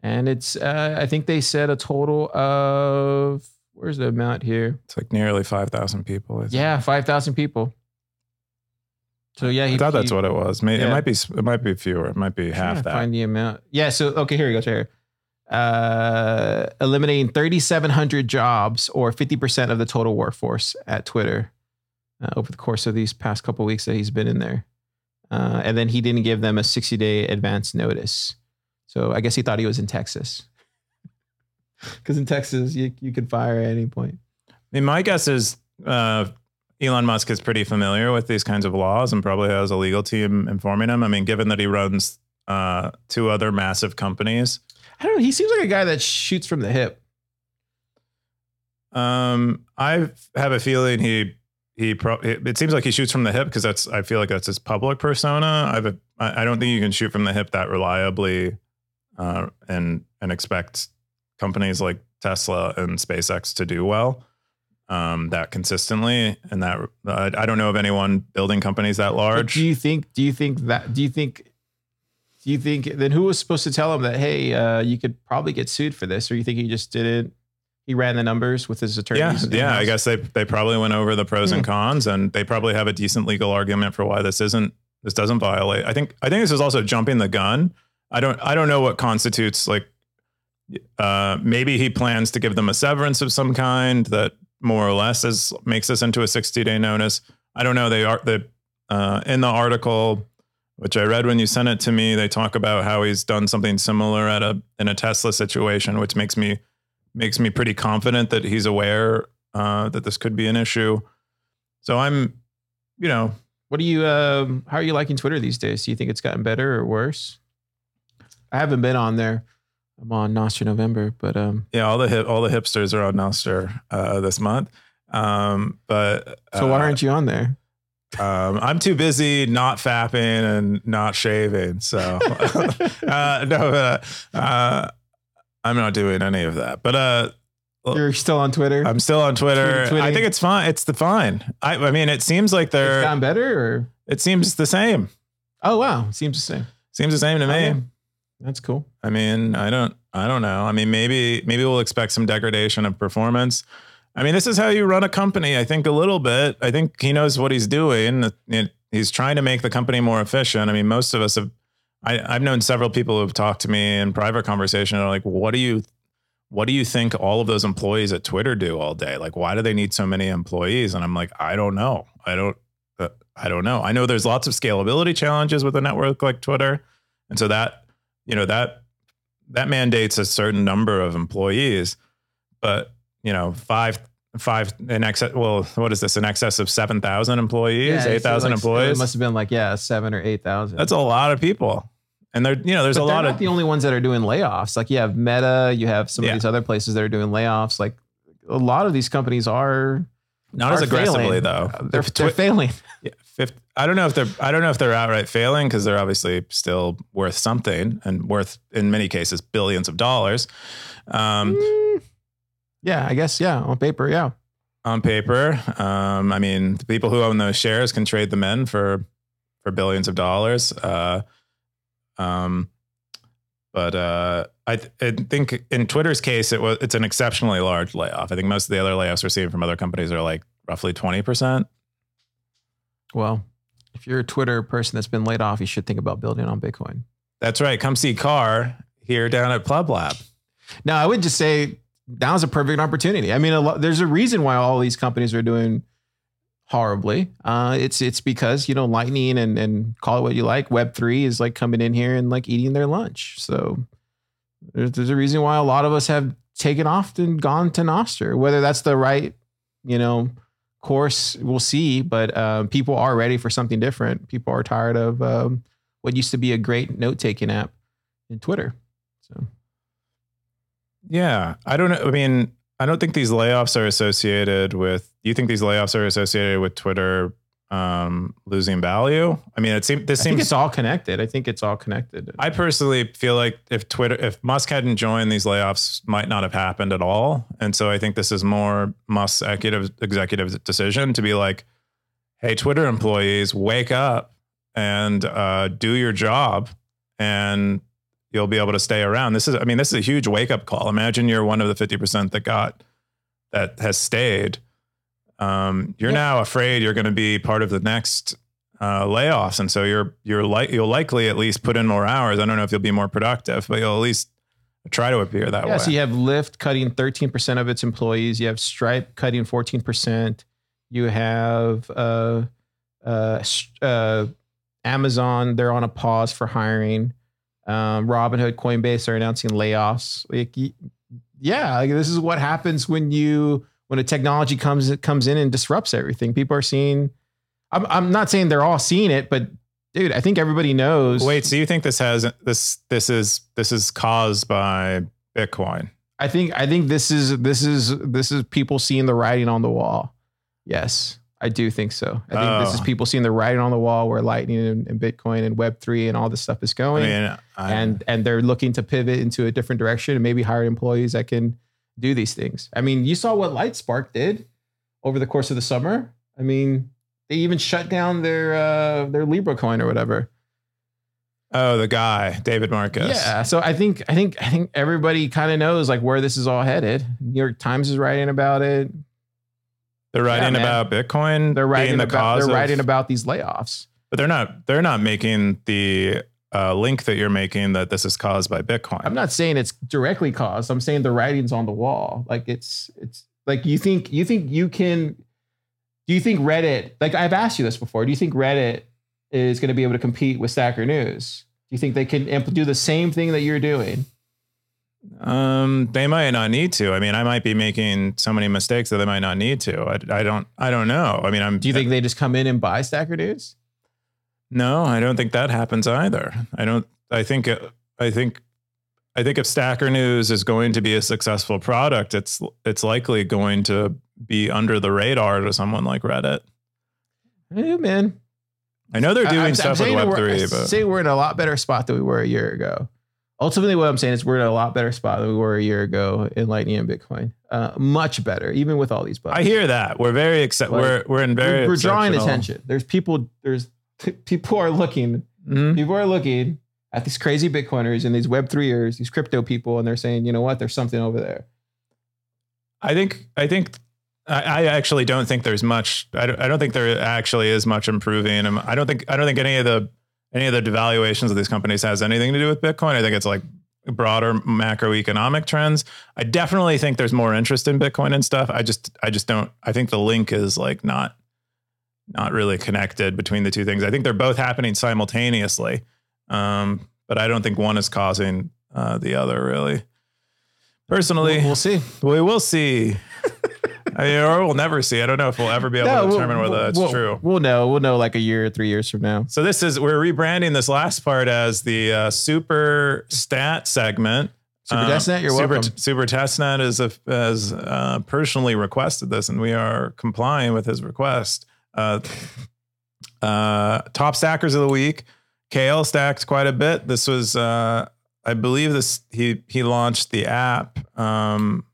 and it's uh, I think they said a total of where's the amount here? It's like nearly five thousand people. I think. Yeah, five thousand people. So yeah, I thought that's what it was. Maybe, It might be. It might be fewer. It might be Trying half that. Find the amount. Yeah. So okay, here we go. Here. Uh, eliminating 3,700 jobs or 50% of the total workforce at Twitter uh, over the course of these past couple weeks that he's been in there. Uh, and then he didn't give them a 60 day advance notice. So I guess he thought he was in Texas. *laughs* Because in Texas, you, you could fire at any point. I mean, my guess is uh, Elon Musk is pretty familiar with these kinds of laws and probably has a legal team informing him. I mean, given that he runs uh, two other massive companies, I don't know. He seems like a guy that shoots from the hip. um, I have a feeling he he pro- it seems like he shoots from the hip because that's I feel like that's his public persona. I've a, I I don't think you can shoot from the hip that reliably, uh, and and expect companies like Tesla and SpaceX to do well. Um, that consistently, and that I I don't know of anyone building companies that But large. do you think? Do you think that? Do you think? Do you think? Then who was supposed to tell him that? Hey, uh, you could probably get sued for this, or you think he just did it? He ran the numbers with his attorney. Yeah, attorneys. yeah. I guess they they probably went over the pros Hmm. and cons, and they probably have a decent legal argument for why this isn't this doesn't violate. I think I think this is also jumping the gun. I don't I don't know what constitutes like. Uh, maybe he plans to give them a severance of some kind that more or less is makes this into a sixty day notice. I don't know. They are the uh, in the article which I read when you sent it to me. They talk about how he's done something similar at a in a Tesla situation, which makes me makes me pretty confident that he's aware uh, that this could be an issue. So I'm, you know, What do you? Um, how are you liking Twitter these days? Do you think it's gotten better or worse? I haven't been on there. I'm on Nostra November, but um, yeah, all the hip, all the hipsters are on Nostr uh, this month. Um, but so why uh, aren't you on there? Um, I'm too busy not fapping and not shaving. So *laughs* uh, no, uh, uh, I'm not doing any of that. But uh, You're still on Twitter. I'm still on Twitter. Twitter- I think it's fine. It's the fine. I, I mean, it seems like they're. it's gotten better, or It seems the same. oh wow, seems the same. Seems the same to me. Okay. That's cool. I mean, I don't, I don't know. I mean, maybe, maybe we'll expect some degradation of performance. I mean, this is how you run a company. I think a little bit. I think he knows what he's doing. He's trying to make the company more efficient. I mean, most of us have. I, I've known several people who've talked to me in private conversation. And are like, what do you, what do you think all of those employees at Twitter do all day? Like, why do they need so many employees? And I'm like, I don't know. I don't. Uh, I don't know. I know there's lots of scalability challenges with a network like Twitter, and so that you know that that mandates a certain number of employees, but you know five five in excess. Well, what is this? In excess of seven thousand employees, so eight thousand like, employees. It must have been like yeah, seven or eight thousand. That's a lot of people, and there you know there's but a lot not of the only ones that are doing layoffs. Like you have Meta, you have some Yeah. of these other places that are doing layoffs. Like a lot of these companies are not as aggressively failing. though. They're, If they're failing. Yeah, 50, I don't know if they're I don't know if they're outright failing because they're obviously still worth something and worth in many cases billions of dollars. Um, Mm, yeah, I guess yeah. On paper, yeah. on paper, um, I mean, the people who own those shares can trade them in for for billions of dollars. Uh, um, but uh, I, th- I think in Twitter's case, it was it's an exceptionally large layoff. I think most of the other layoffs we're seeing from other companies are like roughly twenty percent. Well, if you're a Twitter person that's been laid off, you should think about building on Bitcoin. That's right. Come see Car here down at Pleb Lab. Now, I would just say now's a perfect opportunity. I mean, a lot, there's a reason why all these companies are doing horribly. Uh, it's it's because you know Lightning and and call it what you like. Web three is like coming in here and like eating their lunch. So there's, there's a reason why a lot of us have taken off and gone to Nostr. Whether that's the right you know course, we'll see. But um, people are ready for something different. People are tired of um, what used to be a great note taking app in Twitter. So. Yeah, I don't know. I mean, I don't think these layoffs are associated with. Do you think these layoffs are associated with Twitter um, losing value? I mean, it seems this I seems. it's all connected. I think it's all connected. I personally feel like if Twitter, if Musk hadn't joined, these layoffs might not have happened at all. And so I think this is more Musk's executive executive decision to be like, "Hey, Twitter employees, wake up and uh, do your job." And you'll be able to stay around. This is, I mean, this is a huge wake up call. Imagine you're one of the fifty percent that got that has stayed. Um, you're Yeah. now afraid you're going to be part of the next uh, layoffs, and so you're you're like you'll likely at least put in more hours. I don't know if you'll be more productive, but you'll at least try to appear that Yeah, way. so you have Lyft cutting 13% of its employees. You have Stripe cutting 14%. You have uh, uh, uh, Amazon, they're on a pause for hiring. Um, Robinhood, Coinbase are announcing layoffs. Like, yeah, like this is what happens when you when a technology comes comes in and disrupts everything. People are seeing. I'm I'm not saying they're all seeing it, but dude, I think everybody knows. Wait, so you think this has this this is this is caused by Bitcoin? I think I think this is this is this is people seeing the writing on the wall. Yes, I do think so. I think this is Oh. people seeing the writing on the wall where Lightning and, and Bitcoin and Web three and all this stuff is I going, mean, I, and and they're looking to pivot into a different direction and maybe hire employees that can do these things. I mean, you saw what Lightspark did over the course of the summer. I mean, they even shut down their uh, their Libra coin or whatever. oh, the guy David Marcus. Yeah. So I think I think I think everybody kind of knows like where this is all headed. New York Times is writing about it. they're writing man. about Bitcoin. They're writing being the about cause. they're of- writing about these layoffs. but they're not. They're not making the uh, link that you're making that this is caused by Bitcoin. I'm not saying it's directly caused. I'm saying the writing's on the wall. Like it's it's like you think you think you can. Do you think Reddit? Like I've asked you this before. Do you think Reddit is going to be able to compete with Stacker News? Do you think they can impl- do the same thing that you're doing? Um, they might not need to. I mean, I might be making so many mistakes that they might not need to. I, I don't. I don't know. I mean, I'm. Do you think they just come in and buy Stacker News? No, I don't think that happens either. I don't. I think. uh, I think. I think if Stacker News is going to be a successful product, it's it's likely going to be under the radar to someone like Reddit. Hey, man. I know they're doing I'm- I'm stuff with saying that Web three, I but say we're in a lot better spot than we were a year ago. Ultimately, what I'm saying is we're in a lot better spot than we were a year ago in Lightning and Bitcoin. Uh, much better, even with all these bugs. I hear that we're very Like, we're we're in very we're, we're drawing attention. There's people. There's *laughs* people are looking. Mhm. People are looking at these crazy Bitcoiners and these Web threeers, these crypto people, and they're saying, you know what? There's something over there. I think I think I, I actually don't think there's much. I don't, I don't think there actually is much improving. I don't think I don't think any of the any of the devaluations of these companies has anything to do with Bitcoin. I think it's like broader macroeconomic trends. I definitely think there's more interest in Bitcoin and stuff. I just I just don't. I think the link is like not not really connected between the two things. I think they're both happening simultaneously, um, but I don't think one is causing uh, the other really. Personally, We'll, we'll see. we will see. *laughs* I mean, or we'll never see. I don't know if we'll ever be able to we'll- determine whether that's we'll- true. We'll know. We'll know like a year, three years from now. So this is we're rebranding this last part as the uh, super stat segment. Super Um, Testnet, you're super, welcome. Super Testnet is a, has uh, personally requested this, and we are complying with his request. Uh, uh, top stackers of the week. Kale stacked quite a bit. This was, uh, I believe, this he he launched the app um,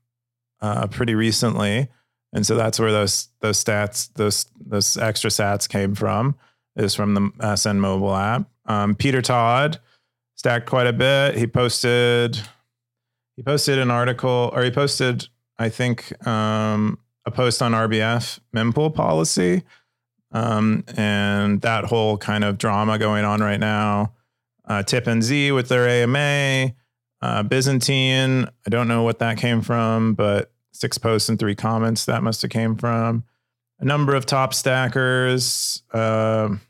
uh, pretty recently, and so that's where those those stats those those extra stats came from. Is from the SN mobile app. Um, Peter Todd stacked quite a bit. He posted he posted an article or he posted i think um, a post on rbf mempool policy um, and that whole kind of drama going on right now uh, tip and z with their ama uh, byzantine i don't know what that came from but six posts and three comments that must have came from a number of top stackers um,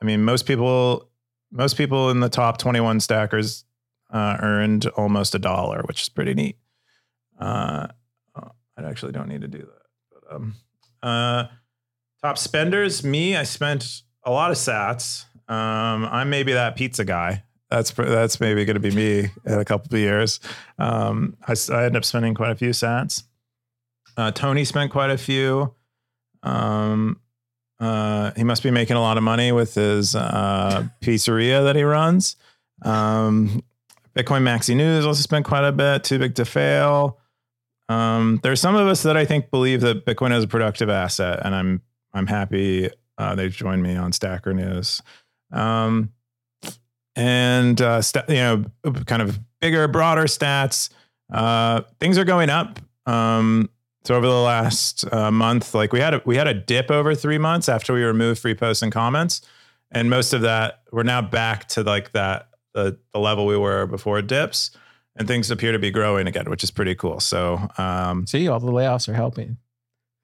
i mean most people most people in the top 21 stackers uh, earned almost a dollar, which is pretty neat. Uh, oh, I actually don't need to do that. But, um, uh, top spenders, me, I spent a lot of sats. Um, I'm maybe that pizza guy. That's that's maybe going to be me in a couple of years. Um, I, I up spending quite a few sats. Uh, Tony spent quite a few. Um, uh, he must be making a lot of money with his uh, pizzeria that he runs. Um, Bitcoin Maxi News also spent quite a bit. Too big to fail. Um, there's some of us that I think believe that Bitcoin is a productive asset, and I'm I'm happy uh, they joined me on Stacker News. Um, and uh, st- you know, kind of bigger, broader stats. Uh, things are going up. Um, so over the last uh, month, like we had a we had a dip over three months after we removed free posts and comments, and most of that we're now back to like that the the level we were before dips, and things appear to be growing again, which is pretty cool. So um, See, all the layoffs are helping.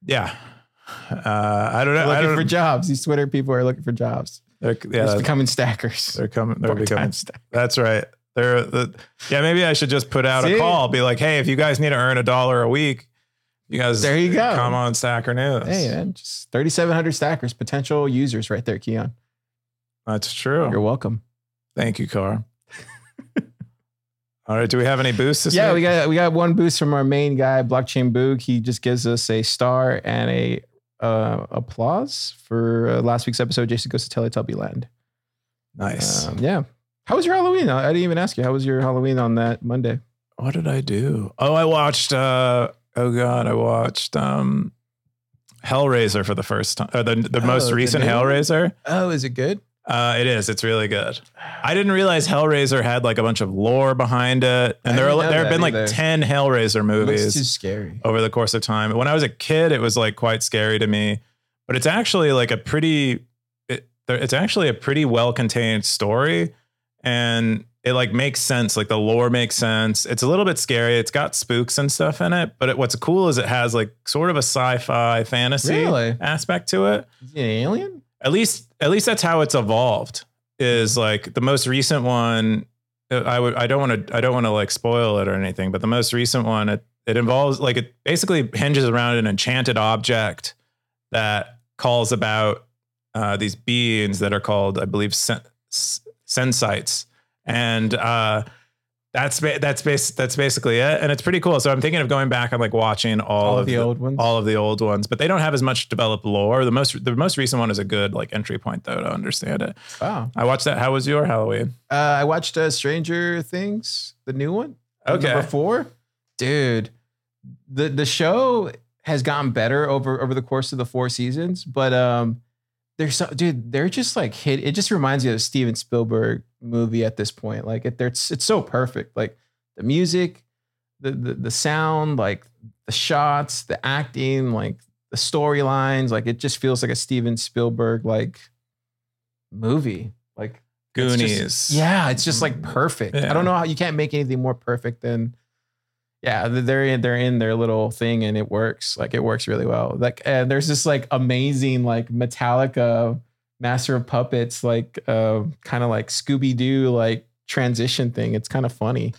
yeah, uh, I don't know. Looking don't, for jobs. These Twitter people are looking for jobs. they're, They're yeah, becoming stackers. they're coming. They're becoming stack- That's right. They're the yeah. Maybe I should just put out See? a call. Be like, hey, if you guys need to earn a dollar a week, you guys There you go. Come on, Stacker News. Hey, man, just 3,700 stackers, potential users right there, Keyan. That's true. You're welcome. Thank you, Car. *laughs* All right. Do we have any boosts this yeah, week? we got we got one boost from our main guy, Blockchain Boog. He just gives us a star and a uh, applause for uh, last week's episode. Jason goes to Teletubby Land. nice. Um, yeah. How was your Halloween? I I didn't even ask you. How was your Halloween on that Monday? what did I do? Oh, I watched. uh Oh God, I watched um Hellraiser for the first time. Uh, the the Oh, most recent? Hellraiser. Oh, is it good? Uh, it is. It's really good. I didn't realize Hellraiser had like a bunch of lore behind it, and there are, there have been like ten Hellraiser movies. too scary. over the course of time. When I was a kid, it was like quite scary to me, but it's actually like a pretty, it, it's actually a pretty well contained story, and it like makes sense. Like the lore makes sense. It's a little bit scary. It's got spooks and stuff in it, but it, what's cool is it has like sort of a sci-fi fantasy Really? aspect to it. Is he an alien? At least, at least that's how it's evolved. Is like the most recent one. uh, I would. I don't want to. I don't want to like spoil it or anything. But the most recent one, it it involves like it basically hinges around an enchanted object that calls about uh, these beings that are called, I believe, sen- sensites, and uh, that's ba- that's bas- that's basically it. And it's pretty cool. So I'm thinking of going back and like watching all, All of of the old ones? all of the old ones, but they don't have as much developed lore. The most the most recent one is a good like entry point though to understand it. Wow. I watched that. How was your Halloween? Uh, I watched uh, Stranger Things, the new one. Okay. Number four, dude. The the show has gotten better over over the course of the four seasons, but um, they're so dude. They're just like hit. It just reminds you of a Steven Spielberg movie at this point. Like it, it's it's so perfect. Like the music, the the the sound, like the shots, the acting, like the storylines. Like it just feels like a Steven Spielberg like movie. Like it's just- Goonies. yeah, it's just like perfect. Yeah. I don't know how you can't make anything more perfect than yeah, they're in they're in their little thing and it works. Like it works really well. Like and there's this like amazing like Metallica Master of Puppets like uh kind of like Scooby Doo like transition thing. It's kind of funny.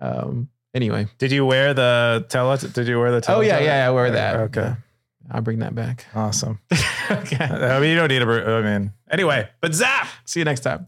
Um anyway. Did you wear the tele? Did you wear the? Oh yeah, Teletubby? yeah, I wear that. Okay. I'll bring that back. Awesome. *laughs* okay. I mean, you don't need a. I mean, anyway, but Zap. See you next time.